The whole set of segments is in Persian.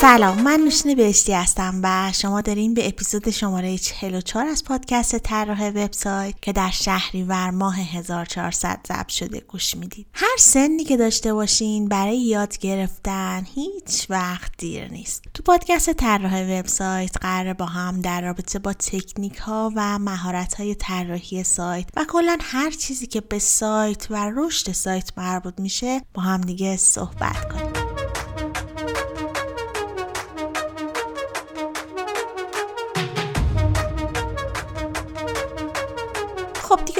سلام من نوشین بهشتی هستم و شما دارین به اپیزود شماره 44 از پادکست طراح وبسایت که در شهریور ماه 1400 ضبط شده گوش می‌دید. هر سنی که داشته باشین برای یاد گرفتن هیچ وقت دیر نیست. تو پادکست طراح وبسایت قرار با هم در رابطه با تکنیک ها و مهارت های طراحی سایت و کلا هر چیزی که به سایت و رشد سایت مربوط میشه با هم دیگه صحبت کنیم.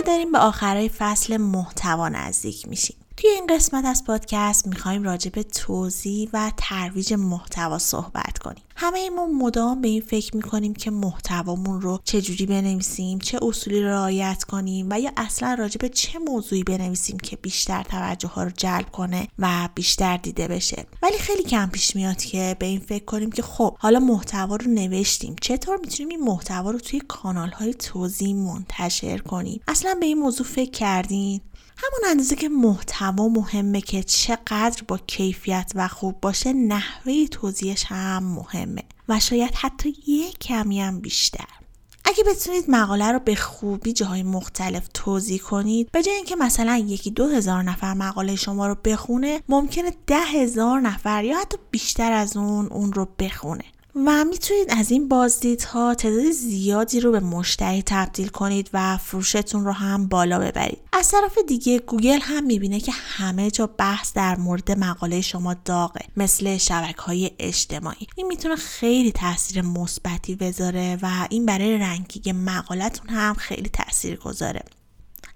داریم به آخرای فصل محتوا نزدیک میشیم. توی این قسمت از پادکست می‌خوایم راجع به توضیح و ترویج محتوا صحبت کنیم. همه ما مدام به این فکر می‌کنیم که محتوامون رو چجوری بنویسیم چه اصولی رو رعایت کنیم و یا اصلا راجع به چه موضوعی بنویسیم که بیشتر توجه ها رو جلب کنه و بیشتر دیده بشه. ولی خیلی کم پیش میاد که به این فکر کنیم که خب حالا محتوا رو نوشتیم. چطور می‌تونیم این محتوا رو توی کانال های توضیح منتشر کنیم؟ اصلا به این موضوع فکر کردین؟ همون اندازه که محتوا مهمه که چقدر با کیفیت و خوب باشه نحوه توزیعش هم مهمه و شاید حتی یک کمی هم بیشتر. اگه بتونید مقاله رو به خوبی جاهای مختلف توزیع کنید به جای اینکه مثلا یکی دو هزار نفر مقاله شما رو بخونه ممکنه ده هزار نفر یا حتی بیشتر از اون اون رو بخونه. و می‌تونید از این بازدیدها تعداد زیادی رو به مشتری تبدیل کنید و فروشتون رو هم بالا ببرید. از طرف دیگه گوگل هم می‌بینه که همه جا بحث در مورد مقاله شما داغه مثل شبکه های اجتماعی. این می‌تونه خیلی تاثیر مثبتی بذاره و این برای ranking مقالتون هم خیلی تاثیر گذاره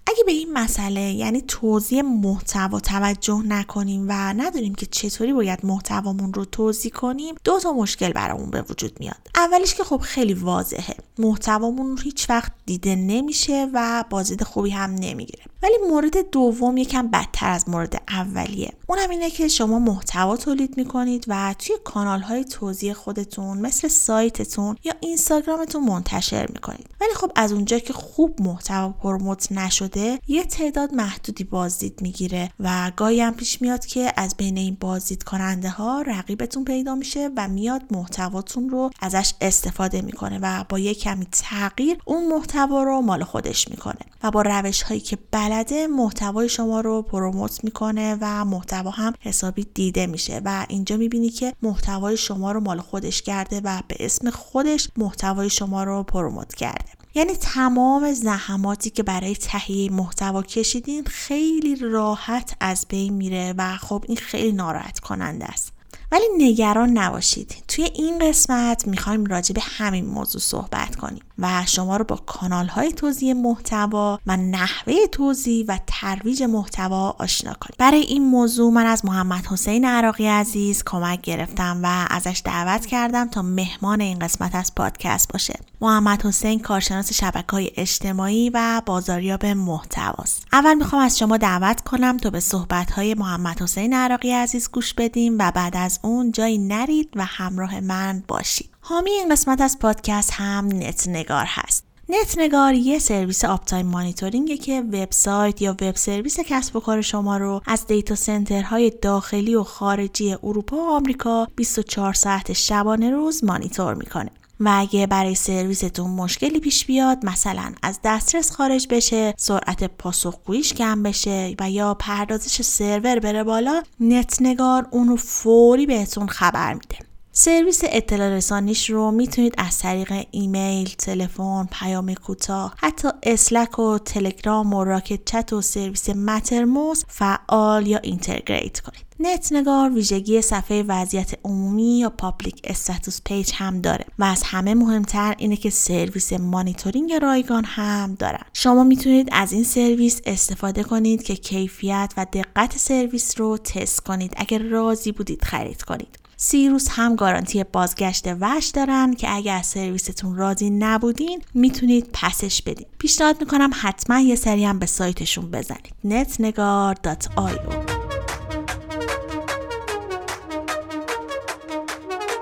اگه به این مسئله یعنی توضیح محتوا توجه نکنیم و ندونیم که چطوری باید محتوامون رو توضیح کنیم دو تا مشکل برامون به وجود میاد. اولیش که خب خیلی واضحه. محتوامون هیچ وقت دیده نمیشه و بازدید خوبی هم نمی‌گیره. ولی مورد دوم یکم بدتر از مورد اولیه. اونم اینه که شما محتوا تولید می‌کنید و توی کانال های توضیح خودتون مثل سایتتون یا اینستاگرامتون منتشر می‌کنید. ولی خب از اونجا که خوب محتوا پروموت نشده یه تعداد محدودی بازدید می‌گیره و گاهی هم پیش میاد که از بین این بازدید کننده ها رقیبتون پیدا میشه و میاد محتواتون رو ازش استفاده می‌کنه و با یه کمی تغییر اون محتوا رو مال خودش می‌کنه و با روش هایی که بلده محتوای شما رو پروموت می‌کنه و محتوا هم حسابی دیده میشه و اینجا می‌بینی که محتوای شما رو مال خودش کرده و به اسم خودش محتوای شما رو پروموت کرده. یعنی تمام زحماتی که برای تهیه محتوا کشیدین خیلی راحت از بین میره و خب این خیلی ناراحت کننده است. ولی نگران نباشید. توی این قسمت می‌خوایم راجع به همین موضوع صحبت کنیم و شما رو با کانال های توضیح محتوا و نحوه توضیح و ترویج محتوا آشنا کنیم. برای این موضوع من از محمد حسین عراقی عزیز کمک گرفتم و ازش دعوت کردم تا مهمان این قسمت از پادکست باشه. محمد حسین کارشناس شبکه های اجتماعی و بازاریاب محتواست. اول می‌خوام از شما دعوت کنم تا به صحبت های محمد حسین عراقی عزیز گوش بدیم و بعد از اون جایی نرید و همراه من باشید. حامی این قسمت از پادکست هم نت نگار هست. نت نگار یه سرویس uptime monitoring ه که وبسایت یا web service کسب و کار شما رو از data center های داخلی و خارجی اروپا و آمریکا 24 ساعت شبانه روز مانیتور می‌کنه. و اگه برای سرویستون مشکلی پیش بیاد مثلا از دسترس خارج بشه سرعت پاسخگوییش کم بشه و یا پردازش سرور بره بالا نت نگار اون رو فوری بهتون خبر میده. سرویس اطلاع رسانیش رو می‌تونید از طریق ایمیل، تلفن، پیام کوتاه، حتی Slack و تلگرام و Rocket.Chat و سرویس Mattermost فعال یا integrate کنید. نت نگار ویژگی صفحه وضعیت عمومی یا public status page هم داره و از همه مهمتر اینه که سرویس مانیتورینگ رایگان هم دارن. شما می‌تونید از این سرویس استفاده کنید که کیفیت و دقت سرویس رو تست کنید. اگر راضی بودید خرید کنید. سی روز هم گارانتی بازگشت وجه دارن که اگر از سرویستون راضی نبودین می‌تونید پسش بدین. پیشنهاد می‌کنم حتما یه سری هم به سایتشون بزنید. netnegar.io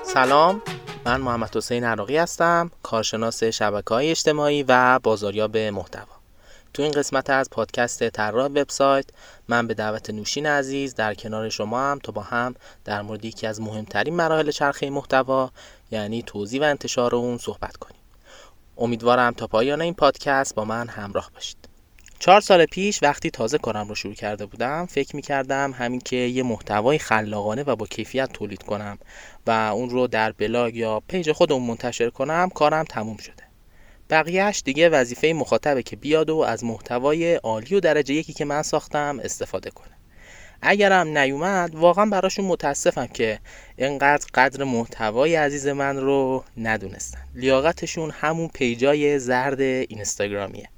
سلام من محمد حسین عراقی هستم کارشناس شبکه های اجتماعی و بازاریاب محتوا. تو این قسمت از پادکست طراح وبسایت من به دعوت نوشین عزیز در کنار شما هم تا با هم در مورد یکی از مهمترین مراحل چرخه محتوا یعنی توضیح و انتشار اون صحبت کنیم. امیدوارم تا پایان این پادکست با من همراه باشید. چهار سال پیش وقتی تازه کارم رو شروع کرده بودم فکر می کردم همین که یه محتوای خلاقانه و با کیفیت تولید کنم و اون رو در بلاگ یا page خودمون منتشر کنم کارم تموم شده. بقیهش دیگه وظیفه مخاطبه که بیاد و از محتوای عالی و درجه یکی که من ساختم استفاده کنه. اگرم نیومد واقعا براشون متاسفم که اینقدر قدر محتوای عزیز من رو ندونستن. لیاقتشون همون page ای زرد اینستاگرامیه.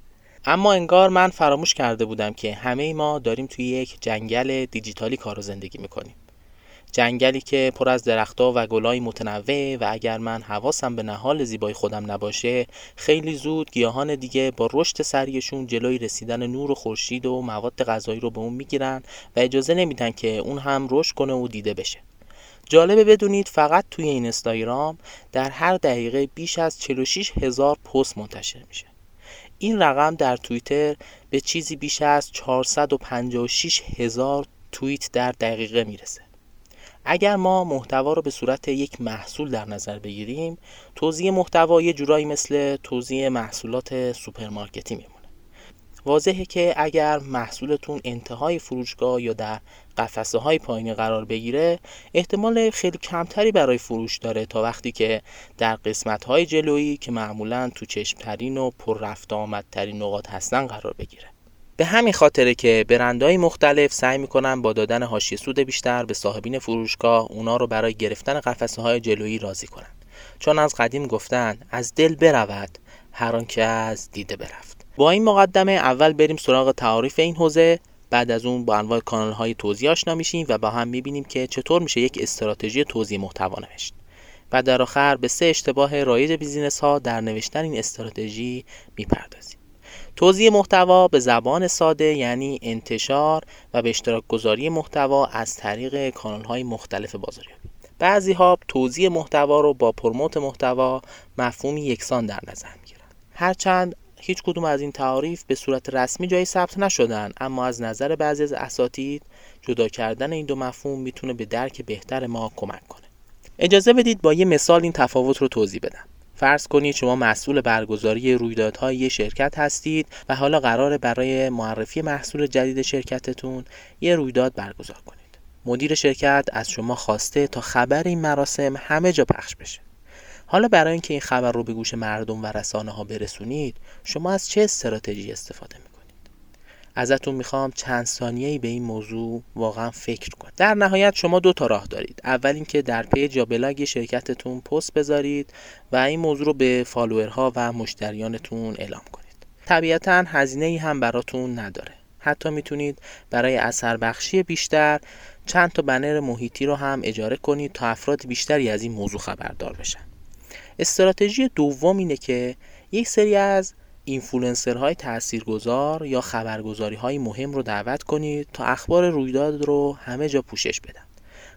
اما انگار من فراموش کرده بودم که همه ما داریم توی یک جنگل دیجیتالی کار و زندگی می‌کنیم. جنگلی که پر از درختها و گلای متنوع و اگر من حواسم به نهال زیبای خودم نباشه خیلی زود گیاهان دیگه با رشد سریشون جلوی رسیدن نور خورشید و مواد غذایی رو به اون می‌گیرن و اجازه نمیدن که اون هم رشد کنه و دیده بشه. جالبه بدونید فقط توی این اینستاگرام در هر دقیقه بیش از 46 هزار پست منتشر میشه. این رقم در توییتر به چیزی بیش از 456 هزار توییت در دقیقه می‌رسه. اگر ما محتوا رو به صورت یک محصول در نظر بگیریم توضیح محتوا یه جورایی مثل توضیح محصولات سوپرمارکتی میمونه. واضحه که اگر محصولتون انتهای فروشگاه یا در قفسه های پایینی قرار بگیره احتمال خیلی کمتری برای فروش داره تا وقتی که در قسمت های جلویی که معمولا تو چشمترین و پر رفت آمدترین نقاط هستن قرار بگیره. به همین خاطره که برندهای مختلف سعی می‌کنن با دادن حاشیه سود بیشتر به صاحبین فروشگاه اونا رو برای گرفتن قفسه های جلویی راضی کنن. چون از قدیم گفتن از دل برود هر که از دیده برفت. با این مقدمه اول بریم سراغ تعاریف این حوزه بعد از اون با انواع کانال های توضیح آشنا میشیم و با هم می‌بینیم که چطور میشه یک استراتژی توضیح محتوا نوشت. و در آخر به سه اشتباه رایج بیزینس ها در نوشتن این استراتژی می‌پردازیم. توضیح محتوا به زبان ساده یعنی انتشار و به اشتراک گذاری محتوا از طریق کانال های مختلف بازاریابی. بعضی ها توضیح محتوا رو با پرموت محتوا مفهومی یکسان در نظر می‌گیرن. هرچند هیچ کدوم از این تعاریف به صورت رسمی جایی ثبت نشدن اما از نظر بعضی از اساتید جدا کردن این دو مفهوم می‌تونه به درک بهتر ما کمک کنه. اجازه بدید با یه مثال این تفاوت رو توضیح بدم. فرض کنید شما مسئول برگزاری رویدادهای یه شرکت هستید و حالا قراره برای معرفی محصول جدید شرکتتون یه رویداد برگزار کنید. مدیر شرکت از شما خواسته تا خبر این مراسم همه جا پخش بشه. حالا برای اینکه این خبر رو به گوش مردم و رسانه ها برسونید شما از چه استراتژی استفاده می ازتون می‌خوام چند ثانیه‌ای به این موضوع واقعا فکر کنید در نهایت شما دو تا راه دارید. اول اینکه در page یا بلاگ شرکتتون پست بذارید و این موضوع رو به follower ها و مشتریانتون اعلام کنید. طبیعتا هزینه ای هم براتون نداره. حتی می‌تونید برای اثر بخشی بیشتر چند تا بنر محیطی رو هم اجاره کنید تا افراد بیشتری از این موضوع خبردار بشن. استراتژی دوم اینه که یک سری از اینفلوئنسرهای تاثیرگذار یا خبرگزاری های مهم رو دعوت کنید تا اخبار رویداد رو همه جا پوشش بدن.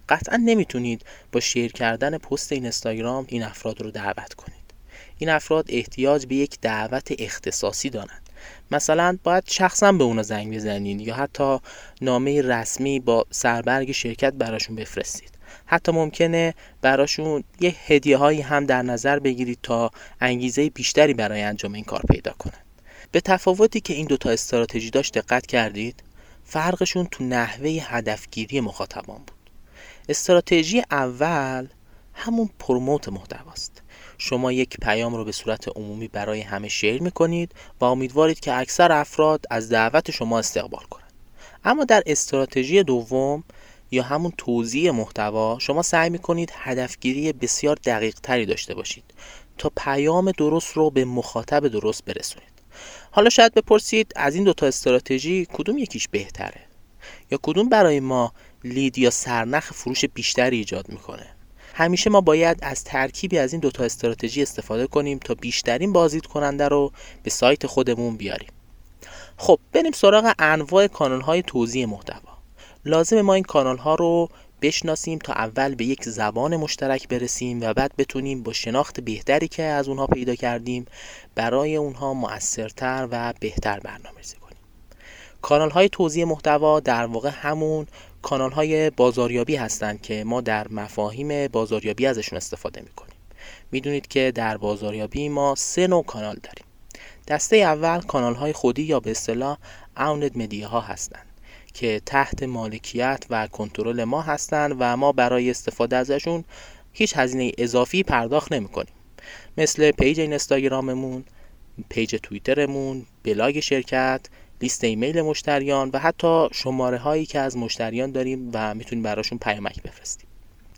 قطعا نمی‌تونید با شیر کردن پست اینستاگرام این افراد رو دعوت کنید. این افراد احتیاج به یک دعوت اختصاصی دارند. مثلا باید شخصا به اونا زنگ بزنید یا حتی نامه رسمی با سربرگ شرکت براشون بفرستید. حتی ممکنه براشون یه هدیه هایی هم در نظر بگیرید تا انگیزه بیشتری برای انجام این کار پیدا کنن. به تفاوتی که این دوتا استراتژی داشت دقت کردید فرقشون تو نحوه هدفگیری مخاطبان بود. استراتژی اول همون پروموت محتواست. شما یک پیام رو به صورت عمومی برای همه شیر می‌کنید و امیدوارید که اکثر افراد از دعوت شما استقبال کنند اما در استراتژی دوم یا همون توضیح محتوا شما سعی می‌کنید هدفگیری بسیار دقیق تری داشته باشید تا پیام درست رو به مخاطب درست برسونید. حالا شاید بپرسید از این دوتا استراتژی کدوم یکیش بهتره؟ یا کدوم برای ما لید یا سرنخ فروش بیشتری ایجاد می‌کنه؟ همیشه ما باید از ترکیبی از این دوتا استراتژی استفاده کنیم تا بیشترین بازدید کننده رو به سایت خودمون بیاریم. خب بریم سراغ انواع کانال های توضیح محتوا. لازم ما این کانال ها رو بشناسیم تا اول به یک زبان مشترک برسیم و بعد بتونیم با شناخت بهتری که از اونها پیدا کردیم برای اونها مؤثرتر و بهتر برنامه ریزی کنیم. کانال های توضیح محتوا در واقع همون کانال های بازاریابی هستند که ما در مفاهیم بازاریابی ازشون استفاده می‌کنیم. می‌دونید که در بازاریابی ما سه نوع کانال داریم. دسته اول کانال های خودی یا به اصطلاح اوند مدیا ها هستند. که تحت مالکیت و کنترل ما هستند و ما برای استفاده ازشون هیچ هزینه اضافی پرداخت نمی کنیم مثل page اینستاگراممون، page توییترمون، بلاگ شرکت، لیست ایمیل مشتریان و حتی شماره هایی که از مشتریان داریم و می‌تونیم براشون پیامک بفرستیم.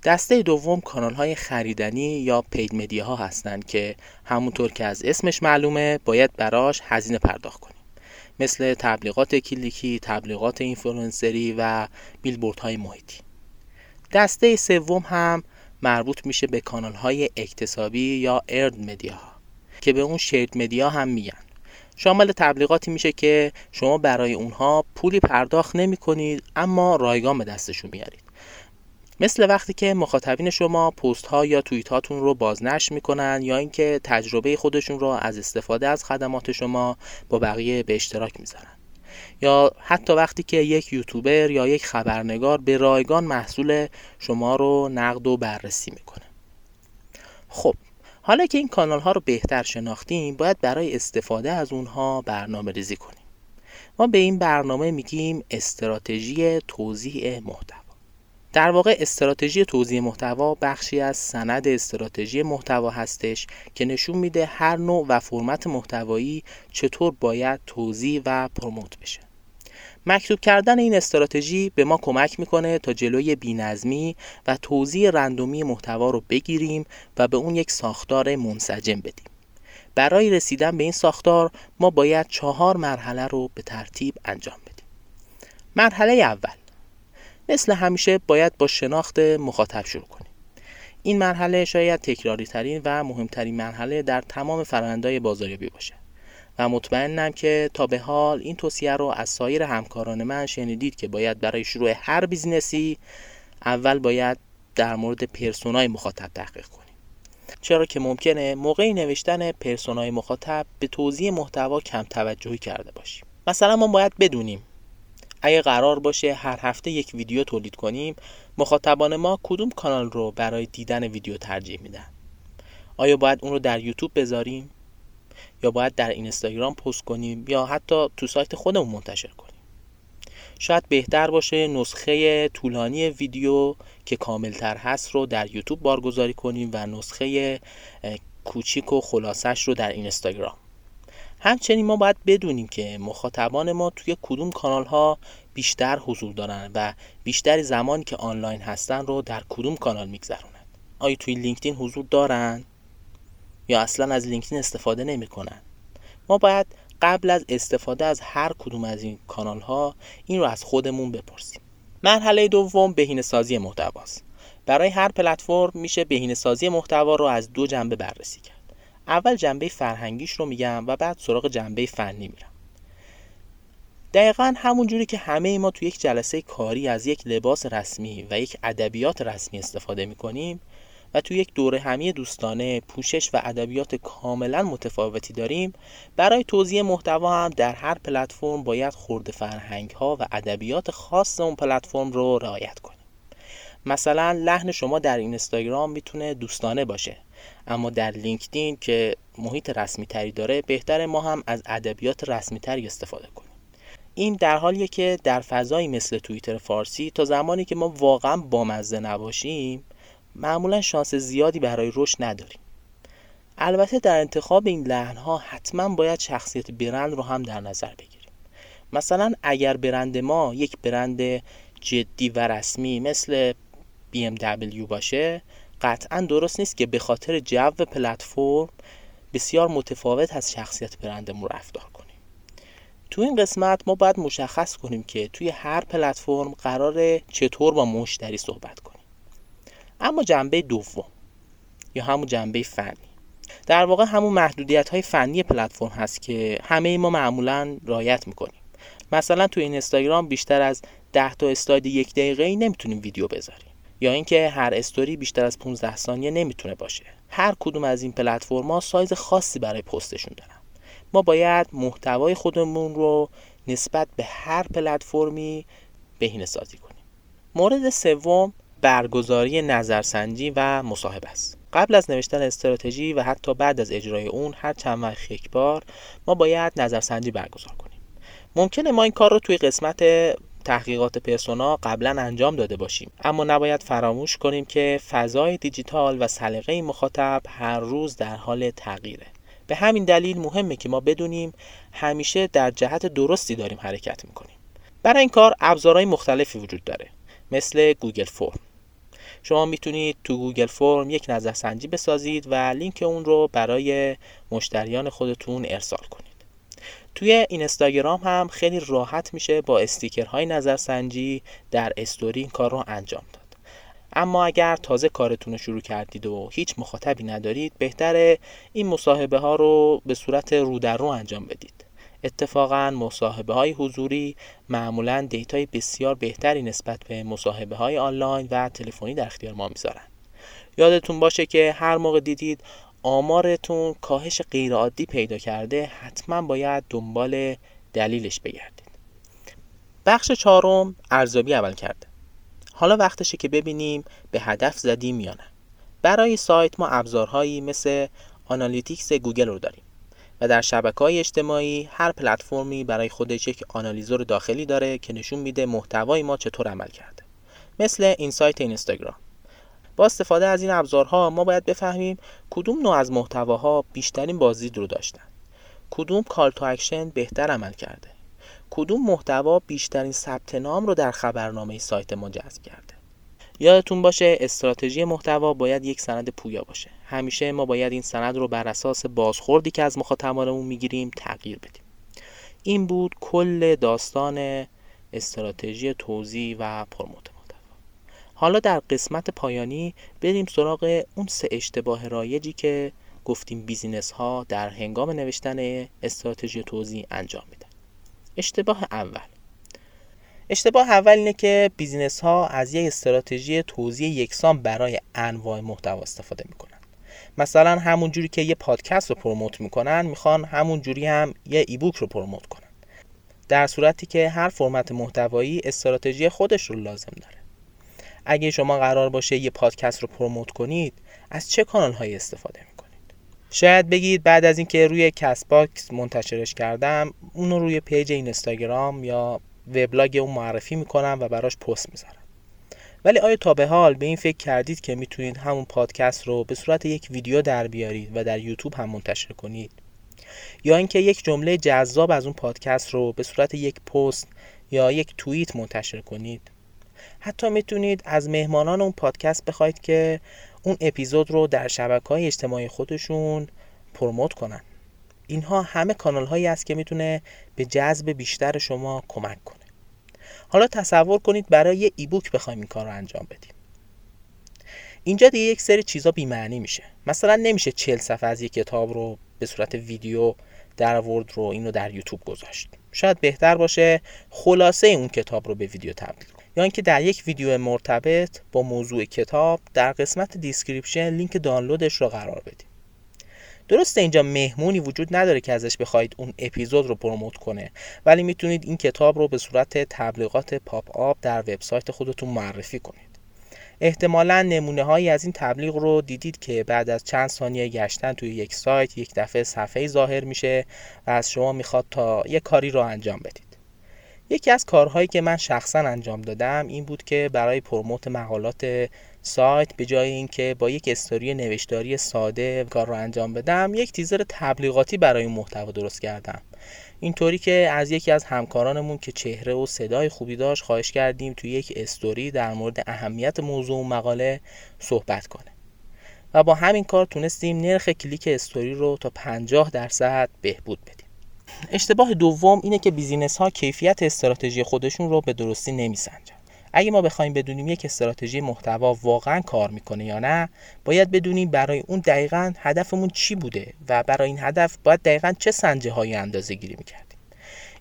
دسته دوم کانال های خریدنی یا paid media ها هستند که همونطور که از اسمش معلومه باید براش هزینه پرداخت کنیم. مثل تبلیغات کلیکی، تبلیغات اینفلوئنسری و های محیطی. دسته سوم هم مربوط میشه به کانال های اکتسابی یا ارد مدیا که به اون شیرد مدیا هم میگن. شامل تبلیغاتی میشه که شما برای اونها پولی پرداخت نمی کنید اما رایگان به دستشون میارید. مثل وقتی که مخاطبین شما پست ها یا توییت هاتون رو بازنشر می‌کنن یا اینکه تجربه خودشون رو از استفاده از خدمات شما با بقیه به اشتراک می‌ذارن. یا حتی وقتی که یک یوتیوبر یا یک خبرنگار به رایگان محصول شما رو نقد و بررسی می‌کنه. خب حالا که این کانال ها رو بهتر شناختیم باید برای استفاده از اونها برنامه ریزی کنیم. ما به این برنامه میگیم استراتژی توضیح محتوا. در واقع استراتژی توضیح محتوا بخشی از سند استراتژی محتوا هستش که نشون میده هر نوع و فرمت محتوایی چطور باید توضیح و پروموت بشه. مکتوب کردن این استراتژی به ما کمک می‌کنه تا جلوی بینظمی و توضیح رندومی محتوا رو بگیریم و به اون یک ساختار منسجم بدیم. برای رسیدن به این ساختار ما باید چهار مرحله رو به ترتیب انجام بدیم. مرحله اول. مثل همیشه باید با شناخت مخاطب شروع کنیم. این مرحله شاید تکراری ترین و مهمترین مرحله در تمام فرآیندهای بازاریابی باشه. و مطمئنم که تا به حال این توصیه رو از سایر همکاران من شنیدید که باید برای شروع هر business ی اول باید در مورد persona ی مخاطب تحقیق کنیم. چرا که ممکنه موقع نوشتن persona ی مخاطب به توزیع محتوا کم توجهی کرده باشیم. مثلا ما باید بدونیم اگه قرار باشه هر هفته یک ویدیو تولید کنیم مخاطبان ما کدوم کانال رو برای دیدن ویدیو ترجیح میدن؟ آیا باید اون رو در یوتیوب بذاریم؟ یا باید در اینستاگرام پست کنیم؟ یا حتی تو سایت خودمون منتشر کنیم؟ شاید بهتر باشه نسخه طولانی ویدیو که کاملتر هست رو در یوتیوب بارگذاری کنیم و نسخه کوچیک و خلاصش رو در اینستاگرام. همچنین ما باید بدونیم که مخاطبان ما توی کدوم کانال ها بیشتر حضور دارن و بیشتر زمانی که آنلاین هستن رو در کدوم کانال میگذرونن. آیا توی لینکدین حضور دارن؟ یا اصلا از لینکدین استفاده نمی‌کنن؟ ما باید قبل از استفاده از هر کدوم از این کانال ها این رو از خودمون بپرسیم. مرحله دوم بهینه سازی محتواست. برای هر پلتفرم میشه بهینه سازی محتوا رو از دو جنبه بررسی کرد. اول جنبه فرهنگیش رو میگم و بعد سراغ جنبه فنی میرم. دقیقا همون جوری که همه ما تو یک جلسه کاری از یک لباس رسمی و یک ادبیات رسمی استفاده می‌کنیم و تو یک دوره همی دوستانه پوشش و ادبیات کاملا متفاوتی داریم. برای توضیح محتوا هم در هر پلتفرم باید خورده فرهنگ ها و ادبیات خاص اون پلتفرم رو رعایت کنیم. مثلا لحن شما در اینستاگرام می‌تونه دوستانه باشه. اما در لینکدین که محیط رسمی تری داره بهتر ما هم از ادبیات رسمی تری استفاده کنیم. این در حالیه که در فضایی مثل توییتر فارسی تا زمانی که ما واقعا بامزه نباشیم معمولا شانس زیادی برای رشد نداریم. البته در انتخاب این لحن ها حتما باید شخصیت برند رو هم در نظر بگیریم. مثلا اگر برند ما یک برند جدی و رسمی مثل BMW باشه قطعا درست نیست که به خاطر جو پلتفرم بسیار متفاوت از شخصیت برندمون رفتار کنیم. تو این قسمت ما باید مشخص کنیم که توی هر پلتفرم قرار چطور با مشتری صحبت کنیم. اما جنبه دوم یا همون جنبه فنی. در واقع همون محدودیت های فنی پلتفرم هست که همه ما معمولا رایت می‌کنیم. مثلا تو این اینستاگرام بیشتر از 10 تا استاید یک دقیقه ای نمی‌تونیم ویدیو بذاریم. یا اینکه هر استوری بیشتر از 15 ثانیه نمی‌تونه باشه. هر کدوم از این پلتفرم‌ها سایز خاصی برای پستشون دارن. ما باید محتوای خودمون رو نسبت به هر پلتفرمی بهینه سازی کنیم. مورد سوم برگزاری نظرسنجی و مصاحبه است. قبل از نوشتن استراتژی و حتی بعد از اجرای اون هر چند وقت یک بار ما باید نظرسنجی برگزار کنیم. ممکنه ما این کار رو توی قسمت تحقیقات پرسونا قبلا انجام داده باشیم. اما نباید فراموش کنیم که فضای دیجیتال و سلیقه مخاطب هر روز در حال تغییره. به همین دلیل مهمه که ما بدونیم همیشه در جهت درستی داریم حرکت می‌کنیم. برای این کار ابزارهای مختلفی وجود داره مثل Google Form. شما می‌تونید تو Google Form یک نظرسنجی بسازید و لینک اون رو برای مشتریان خودتون ارسال کنید. توی اینستاگرام هم خیلی راحت میشه با استیکرهای نظرسنجی در استوری این کار رو انجام داد. اما اگر تازه کارتون رو شروع کردید و هیچ مخاطبی ندارید بهتره این مصاحبه ها رو به صورت رو در رو انجام بدید. اتفاقا مصاحبه های حضوری معمولا دیتای بسیار بهتری نسبت به مصاحبه های آنلاین و تلفنی در اختیار ما می‌ذارن. یادتون باشه که هر موقع دیدید آمارتون کاهش غیرعادی پیدا کرده حتما باید دنبال دلیلش بگردید. بخش چهارم ارزیابی عمل کرده. حالا وقتشه که ببینیم به هدف زدیم یا نه. برای سایت ما ابزارهایی مثل Analytics گوگل رو داریم و در شبکه های اجتماعی هر پلتفرمی برای خودش یک analyzer داخلی داره که نشون میده محتوای ما چطور عمل کرده. مثل insight اینستاگرام. با استفاده از این ابزارها ما باید بفهمیم کدوم نوع از محتواها بیشترین بازدید رو داشتن. کدوم call to action بهتر عمل کرده. کدوم محتوا بیشترین ثبت نام رو در خبرنامه سایت ما جذب کرده. یادتون باشه استراتژی محتوا باید یک سند پویا باشه. همیشه ما باید این سند رو بر اساس بازخوردی که از مخاطبانمون می‌گیریم تغییر بدیم. این بود کل داستان استراتژی توزیع و پرموت حالا در قسمت پایانی بریم سراغ اون سه اشتباه رایجی که گفتیم بیزینس ها در هنگام نوشتن استراتژی توزیع انجام میدن اشتباه اول. اشتباه اول اینه که business ها از یک استراتژی توزیع یکسان برای انواع محتوا استفاده می‌کنن. مثلا همون جوری که یه پادکست رو promote می‌کنن می‌خوان همون جوری هم یه ebook رو promote کنن. در صورتی که هر فرمت محتوایی استراتژی خودش رو لازم داره. اگه شما قرار باشه یه پادکست رو promote کنید از چه کانال هایی استفاده می‌کنید؟ شاید بگید بعد از اینکه روی Castbox منتشرش کردم اونو روی page اینستاگرام یا وبلاگ اون معرفی می‌کنم و براش پست می‌ذارم. ولی آیا تا به حال به این فکر کردید که می‌تونید همون پادکست رو به صورت یک ویدیو در بیارید و در یوتیوب هم منتشر کنید؟ یا اینکه یک جمله جذاب از اون پادکست رو به صورت یک پست یا یک توییت منتشر کنید؟ حتی می‌تونید از مهمانان اون پادکست بخواید که اون اپیزود رو در شبکه های اجتماعی خودشون پروموت کنن. اینها همه کانال هایی است که می‌تونه به جذب بیشتر شما کمک کنه. حالا تصور کنید برای ebook بخوایم این کار رو انجام بدیم. اینجا دیگه یک سری چیزا بیمعنی میشه. مثلا نمیشه چل صفحه از یک کتاب رو به صورت ویدیو درآورد و اینو در یوتیوب گذاشت. شاید بهتر باشه خلاصه اون کتاب رو به ویدیو تبدیل اینکه در یک ویدیو مرتبط با موضوع کتاب در قسمت description لینک دانلودش رو قرار بدیم. درسته اینجا مهمونی وجود نداره که ازش بخواید اون اپیزود رو پروموت کنه ولی می‌تونید این کتاب رو به صورت تبلیغات پاپ آپ در وبسایت خودتون معرفی کنید. احتمالا نمونه هایی از این تبلیغ رو دیدید که بعد از چند ثانیه گشتن توی یک سایت یک دفعه صفحه ظاهر میشه و از شما می‌خواد تا یک کاری رو انجام بدید. یکی از کارهایی که من شخصا انجام دادم این بود که برای پروموت مقالات سایت به جای اینکه با یک استوری نوشتاری ساده کار رو انجام بدم یک تیزر تبلیغاتی برای این محتوا درست کردم. اینطوری که از یکی از همکارانمون که چهره و صدای خوبی داشت خواهش کردیم توی یک استوری در مورد اهمیت موضوع و مقاله صحبت کنه. و با همین کار تونستیم نرخ کلیک استوری رو تا 50 درصد بهبود بدیم. اشتباه دوم اینه که business ها کیفیت استراتژی خودشون رو به درستی نمیسنجن. اگه ما بخوایم بدونیم یک استراتژی محتوا واقعا کار می‌کنه یا نه باید بدونیم برای اون دقیقا هدفمون چی بوده و برای این هدف باید دقیقا چه سنجه های اندازه گیری می‌کردیم.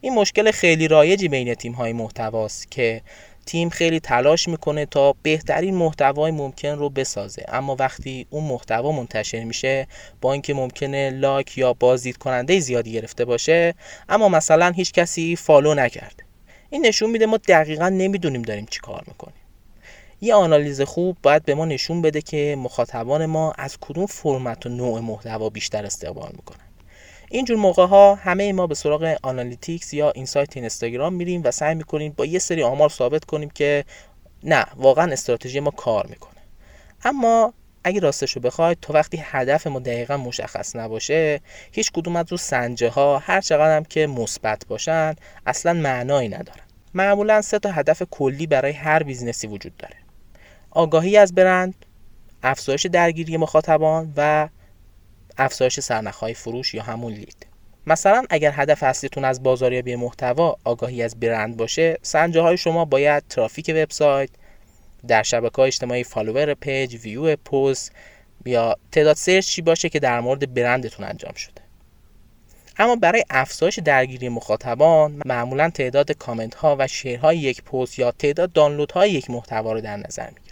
این مشکل خیلی رایجی بین تیم های محتواست که تیم خیلی تلاش می‌کنه تا بهترین محتوای ممکن رو بسازه. اما وقتی اون محتوا منتشر میشه با اینکه ممکنه لایک یا بازدید کننده زیادی گرفته باشه اما مثلا هیچ کسی follow نکرده. این نشون میده ما دقیقا نمی‌دونیم داریم چی کار می‌کنیم. یه آنالیز خوب باید به ما نشون بده که مخاطبان ما از کدوم فرمت و نوع محتوا بیشتر استقبال می‌کنن. اینجور موقع ها همه ما به سراغ Analytics یا insight اینستاگرام میریم و سعی می‌کنیم با یه سری آمار ثابت کنیم که نه واقعا استراتژی ما کار می‌کنه. اما اگه راستش رو بخواید تا وقتی هدف ما دقیقا مشخص نباشه هیچ کدوم از اون سنجه ها هر چقدر هم که مثبت باشن اصلا معنایی ندارن. معمولا سه تا هدف کلی برای هر business ی وجود داره. آگاهی از برند افزایش درگیری مخاطبان و افزایش سرنخهای فروش یا همون lead. مثلا اگر هدف اصلیتون از بازاریابی محتوا آگاهی از برند باشه سنجه های شما باید ترافیک وبسایت در شبکه های اجتماعی follower پیج ویو پست یا تعداد سرچی باشه که در مورد برندتون انجام شده. اما برای افزایش درگیری مخاطبان معمولا تعداد کامنت ها و شیرهای یک پست یا تعداد دانلود های یک محتوا رو در نظر می‌گیرن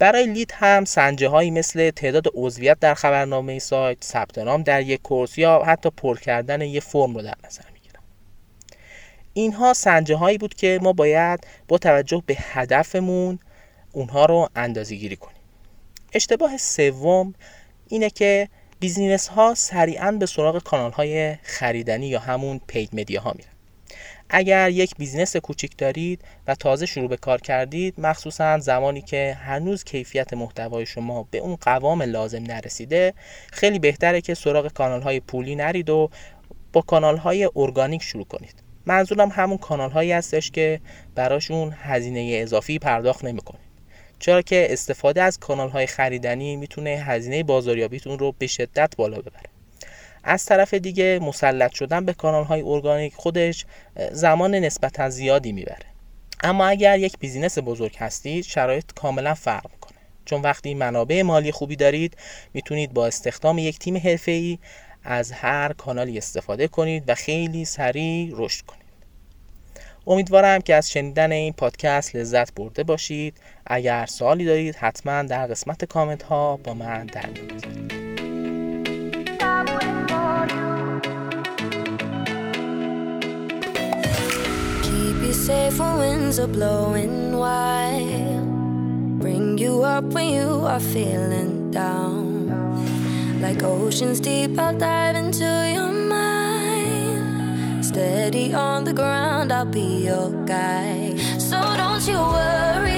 برای لید هم سنجه هایی مثل تعداد عضویت در خبرنامه سایت، ثبت نام در یک کورس یا حتی پر کردن یک فرم رو در نظر می‌گیرم. اینها سنجه هایی بود که ما باید با توجه به هدفمون اونها رو اندازه گیری کنیم. اشتباه سوم اینه که business ها سریعا به سراغ کانال های خریدنی یا همون paid media ها میرن. اگر یک business کوچیک دارید و تازه شروع به کار کردید مخصوصا زمانی که هنوز کیفیت محتوای شما به اون قوام لازم نرسیده خیلی بهتره که سراغ کانال های پولی نرید و با کانال های ارگانیک شروع کنید. منظورم همون کانال هایی هستش که براشون هزینه اضافی پرداخت نمی‌کنید چرا که استفاده از کانال های خریدنی می‌تونه هزینه بازاریابیتون رو به شدت بالا ببره. از طرف دیگه مسلط شدن به کانال های ارگانیک خودش زمان نسبتا زیادی می‌بره. اما اگر یک بیزینس بزرگ هستید شرایط کاملا فرق می‌کنه. چون وقتی منابع مالی خوبی دارید می‌تونید با استخدام یک تیم حرفه‌ای از هر کانالی استفاده کنید و خیلی سریع رشد کنید. امیدوارم که از شنیدن این پادکست لذت برده باشید. اگر سوالی دارید حتما در قسمت کامنت ها با من در safe when winds are blowing wild. Bring you up when you are feeling down. Like oceans deep, I'll dive into your mind. Steady on the ground, I'll be your guide. So don't you worry.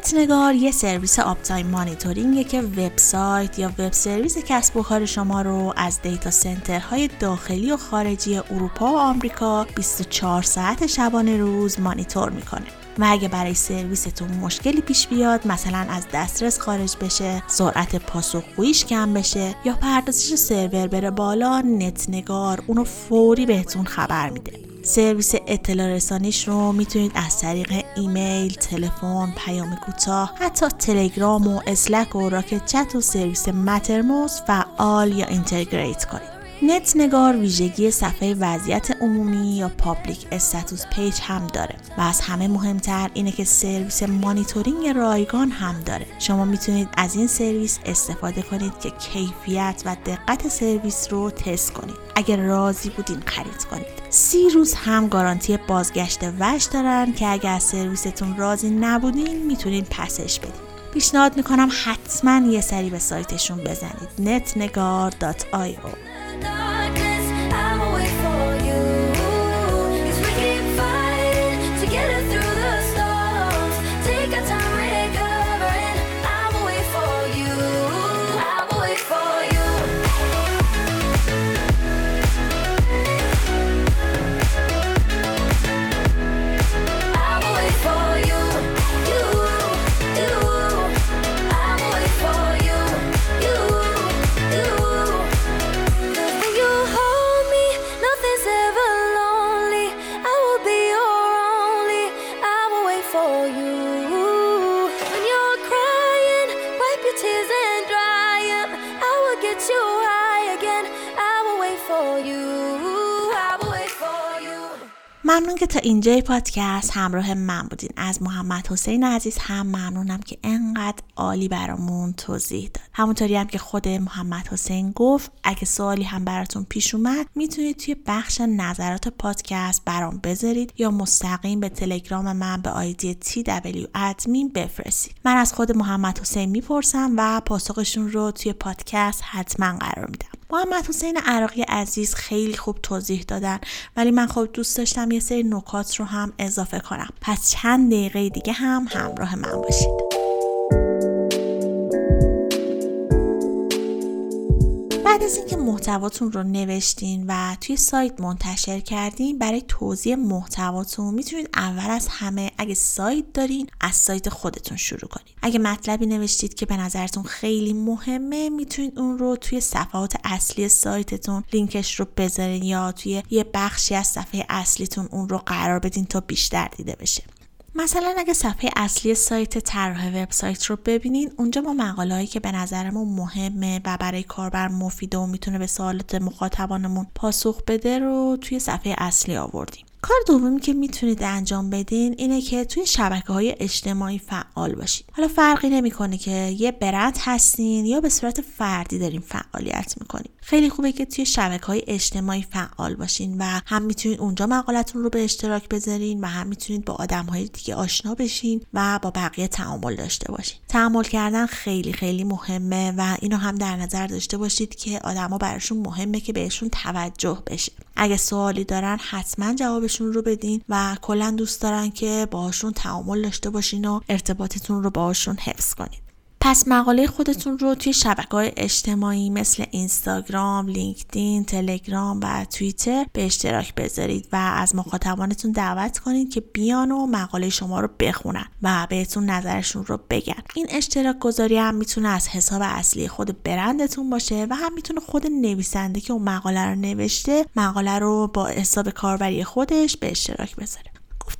نت نگار یه سرویس uptime monitoring ه که وبسایت یا وب سرویس کسب و کار شما رو از data center های داخلی و خارجی اروپا و آمریکا 24 ساعت شبانه روز مانیتور می‌کنه. و اگه برای سرویستون مشکلی پیش بیاد مثلا از دسترس خارج بشه سرعت پاسخگوییش کم بشه یا پردازش سرور بره بالا نت نگار اونو فوری بهتون خبر میده سرویس اطلاع رسانیش رو می‌تونید از طریق ایمیل، تلفن، پیام کوتاه، حتی تلگرام و Slack و Rocket.Chat و سرویس Mattermost فعال یا integrate کنید. نت نگار ویژگی صفحه وضعیت عمومی یا public status page هم داره و از همه مهمتر اینه که سرویس مانیتورینگ رایگان هم داره. شما می‌تونید از این سرویس استفاده کنید که کیفیت و دقت سرویس رو تست کنید. اگر راضی بودین خرید کنید. سی روز هم گارانتی بازگشت وجه دارن که اگر از سرویستون راضی نبودین می‌تونید پسش بدین. پیشنهاد می‌کنم حتما یه سری به سایتشون بزنید. netnegar.io ممنون که تا اینجای پادکست همراه من بودین. از محمد حسین عزیز هم ممنونم که انقدر عالی برامون توضیح داد. همونطوری هم که خود محمد حسین گفت اگه سوالی هم براتون پیش اومد می‌تونید توی بخش نظرات پادکست برام بذارید یا مستقیم به تلگرام من به آیدی TW ادمین بفرستید. من از خود محمد حسین می‌پرسم و پاسخشون رو توی پادکست حتما قرار میدم. محمد حسین عراقی عزیز خیلی خوب توضیح دادن ولی من خب دوست داشتم یه سری نکات رو هم اضافه کنم. پس چند دقیقه دیگه هم همراه من باشید. بعد از اینکه محتواتون رو نوشتین و توی سایت منتشر کردین برای توضیح محتواتون می‌تونید اول از همه اگه سایت دارین از سایت خودتون شروع کنید اگه مطلبی نوشتید که به نظرتون خیلی مهمه می‌تونید اون رو توی صفحات اصلی سایتتون لینکش رو بذارین یا توی یه بخشی از صفحه اصلیتون اون رو قرار بدین تا بیشتر دیده بشه. مثلا اگه صفحه اصلی سایت طراح وبسایت رو ببینین اونجا ما مقاله هایی که به نظرمون مهمه و برای کاربر مفیده و می‌تونه به سوالات مخاطبانمون پاسخ بده رو توی صفحه اصلی آوردیم. کار دومی که می‌تونید انجام بدین اینه که توی شبکه های اجتماعی فعال باشید حالا فرقی نمی‌کنه که یه برند هستین یا به صورت فردی دارین فعالیت می‌کنین. خیلی خوبه که توی شبکه های اجتماعی فعال باشین و هم می‌تونید اونجا مقالتون رو به اشتراک بذارین و هم می‌تونید با آدم های دیگه آشنا بشین و با بقیه تعامل داشته باشین. تعامل کردن خیلی خیلی مهمه و اینو هم در نظر داشته باشید که آدما براشون مهمه که بهشون توجه بشه. اگه سوالی دارن حتما جوابشون رو بدین و کلا دوست دارن که باهاشون تعامل داشته باشین و ارتباطتون رو باهاشون حفظ کنید پس مقاله خودتون رو توی شبکه های اجتماعی مثل اینستاگرام، لینکدین، تلگرام و توییتر به اشتراک بذارید و از مخاطبانتون دعوت کنید که بیان و مقاله شما رو بخونن و بهتون نظرشون رو بگن. این اشتراک گذاری هم می‌تونه از حساب اصلی خود برندتون باشه و هم می‌تونه خود نویسنده که اون مقاله رو نوشته مقاله رو با حساب کاربری خودش به اشتراک بذاره.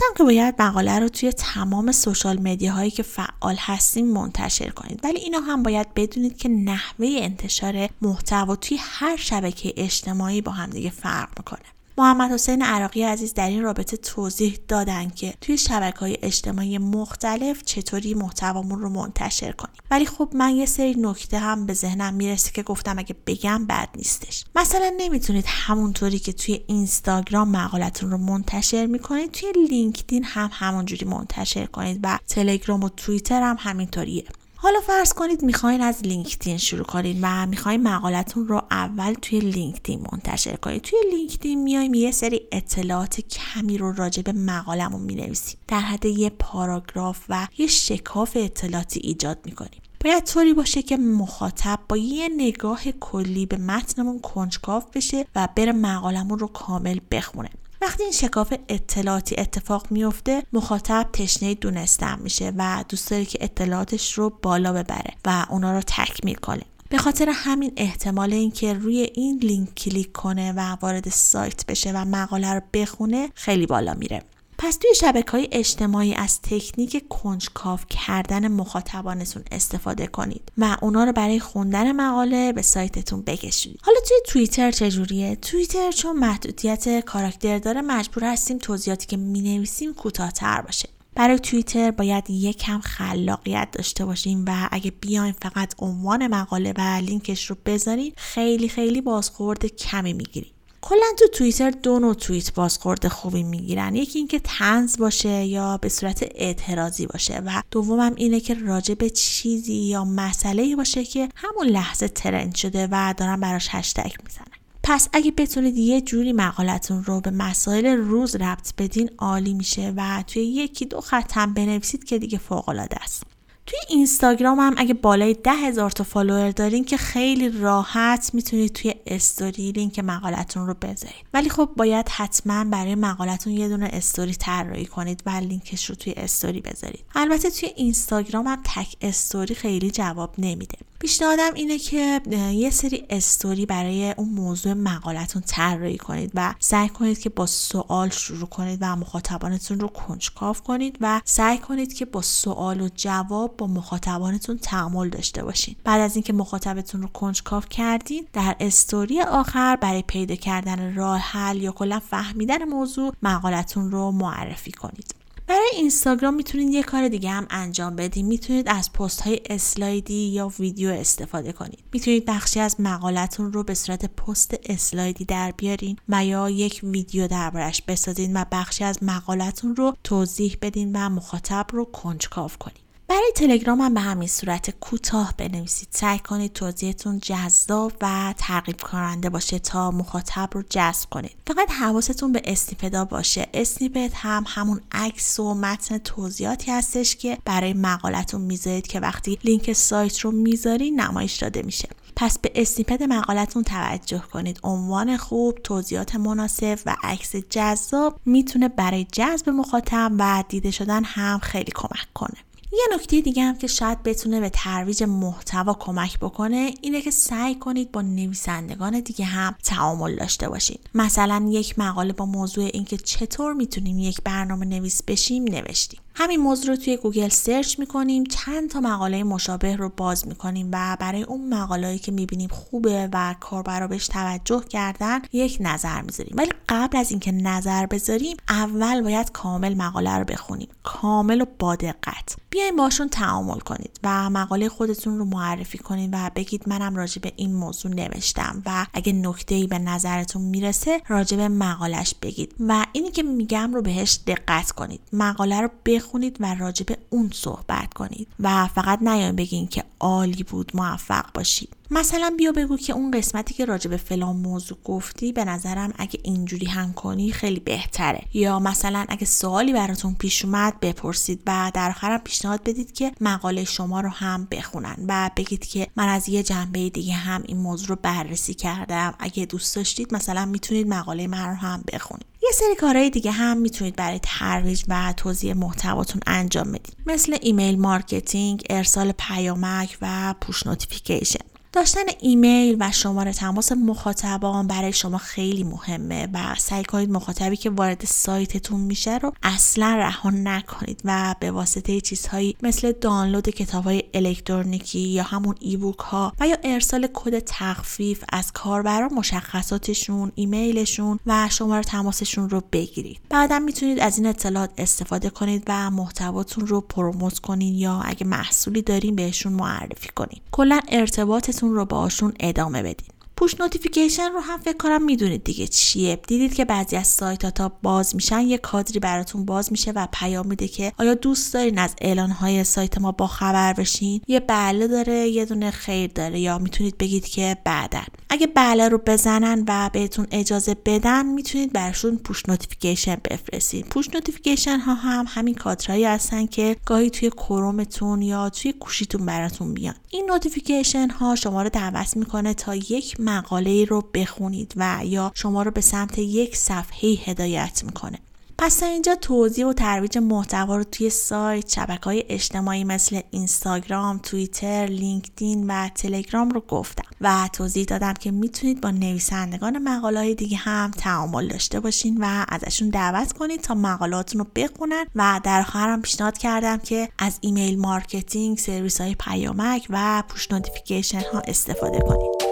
گفتم که باید مقاله رو توی تمام سوشال مدیا هایی که فعال هستیم منتشر کنید. ولی اینا هم باید بدونید که نحوه انتشار محتوا توی هر شبکه اجتماعی با همدیگه فرق می‌کنه. محمد حسین عراقی عزیز در این رابطه توضیح دادن که توی شبکه های اجتماعی مختلف چطوری محتوامون رو منتشر کنیم. ولی خب من یه سری نکته هم به ذهنم می‌رسه که گفتم اگه بگم بد نیستش. مثلا نمی‌تونید همونطوری که توی اینستاگرام مقالتون رو منتشر می‌کنید توی لینکدین هم همونجوری منتشر کنید و تلگرام و توییتر هم همینطوریه. حالا فرض کنید می‌خواین از لینکدین شروع کنید و می‌خواین مقالتون رو اول توی لینکدین منتشر کنید. توی لینکدین میایم یه سری اطلاعات کمی رو راجع به مقالمون می‌نویسیم. در حد یه پاراگراف و یه شکاف اطلاعاتی ایجاد می‌کنیم. باید طوری باشه که مخاطب با یه نگاه کلی به متنمون کنجکاو بشه و بره مقالمون رو کامل بخونه. وقتی این شکاف اطلاعاتی اتفاق میفته مخاطب تشنه دونستن میشه و دوست داره که اطلاعاتش رو بالا ببره و اونا رو تکمیل کنه به خاطر همین احتمال اینکه روی این لینک کلیک کنه و وارد سایت بشه و مقاله رو بخونه خیلی بالا میره. پس توی شبکه های اجتماعی از تکنیک کنجکاو کردن مخاطبانتون استفاده کنید و اونا رو برای خوندن مقاله به سایتتون بکشید. حالا توی توییتر چجوریه؟ توییتر چون محدودیت کاراکتر داره مجبور هستیم توضیحاتی که می‌نویسیم کوتاهتر باشه. برای توییتر باید یکم خلاقیت داشته باشیم و اگه بیایم فقط عنوان مقاله و لینکش رو بذارین خیلی خیلی بازخورد کمی می‌گیریم کلا تو توییتر دو نوع توییت بازخورد خوبی می‌گیرن. یکی اینکه طنز باشه یا به صورت اعتراضی باشه و دومم اینه که راجع به چیزی یا مسئله باشه که همون لحظه ترند شده و دارن براش هشتگ می‌زنن. پس اگه بتونید یه جوری مقالتون رو به مسائل روز ربط بدین عالی میشه و توی یکی دو خط هم بنویسید که دیگه فوق العاده است. توی اینستاگرام هم اگه بالای ده هزار تا follower دارین که خیلی راحت می‌تونید توی استوری لینک مقالتون رو بذارید. ولی خب باید حتما برای مقالتون یه دونه استوری طراحی کنید و لینکش رو توی استوری بذارید. البته توی اینستاگرام هم تک استوری خیلی جواب نمیده. پیشنهادم اینه که یه سری استوری برای اون موضوع مقالتون طراحی کنید و سعی کنید که با سوال شروع کنید و مخاطبانتون رو کنجکاو کنید و سعی کنید که با سوال و جواب با مخاطبانتون تعامل داشته باشید بعد از اینکه مخاطبتون رو کنجکاو کردید در استوری آخر برای پیدا کردن راه حل یا کلا فهمیدن موضوع مقالتون رو معرفی کنید. برای اینستاگرام می‌تونید یه کار دیگه هم انجام بدید می‌تونید از پست های اسلایدی یا ویدیو استفاده کنید. می‌تونید بخشی از مقالتون رو به صورت پست اسلایدی در بیارین و یا یک ویدیو دربارش بسازید و بخشی از مقالتون رو توضیح بدین و مخاطب رو کنجکاو کنید برای تلگرام هم به همین صورت کوتاه بنویسید. سعی کنید توضیحتون جذاب و ترغیب کننده باشه تا مخاطب رو جذب کنید. فقط حواستون به اسنیپدا باشه. اسنیپت هم همون عکس و متن توضیحاتی هستش که برای مقالتون می‌ذارید که وقتی لینک سایت رو می‌ذاری نمایش داده میشه. پس به اسنیپت مقالتون توجه کنید. عنوان خوب توضیحات مناسب و عکس جذاب می‌تونه برای جذب مخاطب و دیده شدن هم خیلی کمک کنه. یه نکته دیگه هم که شاید بتونه به ترویج محتوا کمک بکنه اینه که سعی کنید با نویسندگان دیگه هم تعامل داشته باشید. مثلا یک مقاله با موضوع اینکه چطور می‌تونیم یک برنامه نویس بشیم نوشتیم. همین موضوع رو توی گوگل سرچ می‌کنیم چند تا مقاله مشابه رو باز می‌کنیم و برای اون مقالهایی که می‌بینیم خوبه و کاربرا بهش توجه کردن یک نظر می‌ذاریم. ولی قبل از اینکه نظر بذاریم اول باید کامل مقاله رو بخونیم. کامل و با دقت. بیاین باشون تعامل کنید و مقاله خودتون رو معرفی کنید و بگید منم راجع به این موضوع نوشتم و اگه نکته ای به نظرتون می‌رسه راجع به مقالش بگید. و اینی که میگم رو بهش دقت کنید. مقاله رو بخونید و راجع به اون صحبت کنید. و فقط نیاین بگین که عالی بود موفق باشید. مثلا بیا بگو که اون قسمتی که راجع به فلان موضوع گفتی به نظرم اگه اینجوری هم کنی خیلی بهتره. یا مثلا اگه سوالی براتون پیش اومد بپرسید و در آخرم پیشنهاد بدید که مقاله شما رو هم بخونن و بگید که من از یه جنبه دیگه هم این موضوع رو بررسی کردم. اگه دوست داشتید مثلا می‌تونید مقاله من رو هم بخونید. یه سری کارهای دیگه هم می‌تونید برای ترویج و توزیع محتواتون انجام بدید. مثل email marketing، ارسال پیامک و push notification. داشتن ایمیل و شماره تماس مخاطبان برای شما خیلی مهمه و سعی کنید مخاطبی که وارد سایتتون میشه رو اصلا رها نکنید و به واسطه چیزهایی مثل دانلود کتاب های الکترونیکی یا همون ایبوک ها و یا ارسال کد تخفیف از کاربران مشخصاتشون ایمیلشون و شماره تماسشون رو بگیرید. بعدا می‌تونید از این اطلاعات استفاده کنید و محتواتون رو پروموت کنید یا اگه محصولی دارین بهشون معرفی کنید. کلا ارتباط رو باشون ادامه بدین. push notification رو هم فکر کنم می‌دونید دیگه چیه. دیدید که بعضی از سایت ها تا باز میشن یه کادری براتون باز میشه و پیام میده که آیا دوست دارین از اعلان های سایت ما با خبر بشین؟ یه بله داره یه دونه خیر داره یا می‌تونید بگید که بعدا اگه بله رو بزنن و بهتون اجازه بدن می‌تونید براشون push notification بفرستید. push notification ها هم همین کادرهایی هستن که گاهی توی کرومتون یا توی گوشیتون براتون میان این notification ها شما رو دعوت می‌کنه تا یک مقاله رو بخونید و یا شما رو به سمت یک صفحه هدایت می‌کنه. پس تا اینجا توزیع و ترویج محتوا رو توی سایت شبکه های اجتماعی مثل اینستاگرام، توییتر، لینکدین و تلگرام رو گفتم و توضیح دادم که می‌تونید با نویسندگان مقاله های دیگه هم تعامل داشته باشین و ازشون دعوت کنید تا مقالاتون رو بخونن و در آخرم پیشنهاد کردم که از email marketing، سرویس های پیامک و push notification ها استفاده کنید.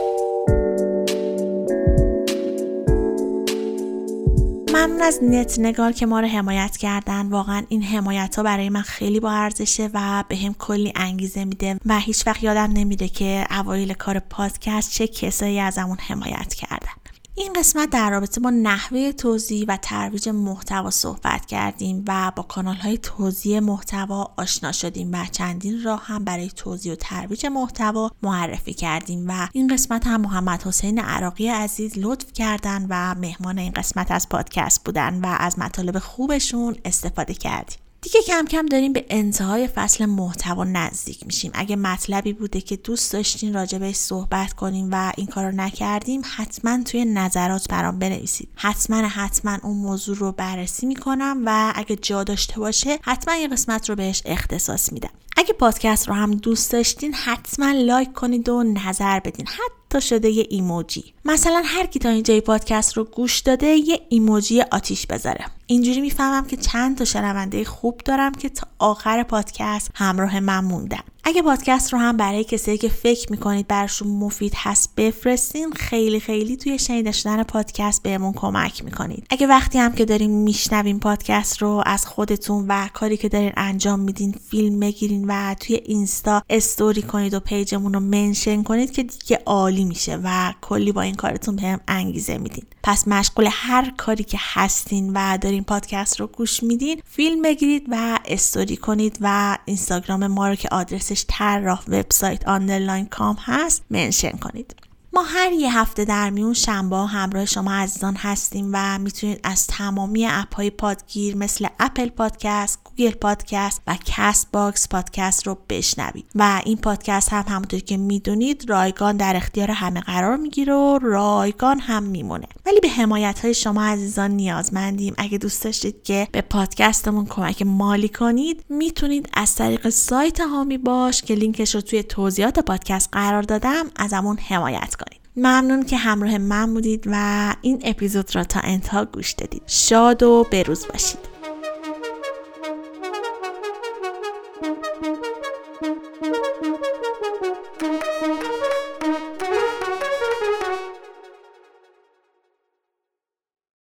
ممنون از نت نگار که ما رو حمایت کردن. واقعا این حمایت ها برای من خیلی با ارزشه و بهم کلی انگیزه میده و هیچ وقت یادم نمیره که اوایل کار پادکست چه کسایی ازمون حمایت کردن این قسمت در رابطه با نحوه توزیع و ترویج محتوا صحبت کردیم و با کانال های توزیع محتوا آشنا شدیم و چندین راه هم برای توزیع و ترویج محتوا معرفی کردیم و این قسمت هم محمد حسین عراقی عزیز لطف کردن و مهمان این قسمت از پادکست بودن و از مطالب خوبشون استفاده کردیم. دیگه کم کم داریم به انتهای فصل محتوا نزدیک میشیم. اگه مطلبی بوده که دوست داشتین راجبش صحبت کنیم و این کار رو نکردیم حتما توی نظرات برام بنویسید. حتما حتما اون موضوع رو بررسی می‌کنم و اگه جا داشته باشه حتما یه قسمت رو بهش اختصاص میدم. اگه پادکست رو هم دوست داشتین حتما لایک کنید و نظر بدین. حتی شده یه ایموجی. مثلا هر کی تا اینجای پادکست رو گوش داده یه ایموجی آتیش بذاره. اینجوری می‌فهمم که چند تا شنونده خوب دارم که تا آخر پادکست همراه من موندن. اگه پادکست رو هم برای کسایی که فکر می‌کنید براشون مفید هست بفرستین خیلی خیلی توی شنیده شدن پادکست بهمون کمک می‌کنید. اگه وقتی هم که دارین میشنوین پادکست رو از خودتون و کاری که دارین انجام میدین فیلم بگیرین و توی اینستا استوری کنید و page مون رو mention کنید که دیگه عالی میشه و کلی با این کارتون بهم انگیزه میدین. پس مشغول هر کاری که هستین و دارین پادکست رو گوش میدین فیلم بگیرید و استوری کنید و اینستاگرام ما رو که آدرسش طراح وبسایت underline com هست mention کنید. ما هر یه هفته در میون شنبه همراه شما عزیزان هستیم و می‌تونید از تمامی اپ های پادگیر مثل اپل پادکست، گوگل پادکست و کست باکس پادکست رو بشنوید. و این پادکست هم همونطور که می‌دونید رایگان در اختیار همه قرار می‌گیره و رایگان هم میمونه. ولی به حمایت های شما عزیزان نیازمندیم. اگه دوست داشتید که به پادکستمون کمک مالی کنید می‌تونید از طریق سایت حامی باش که لینکش رو توی توضیحات پادکست قرار دادم ازمون حمایت کنید. ممنون که همراه من بودید و این اپیزود را تا انتها گوش دادید. شاد و بروز باشید.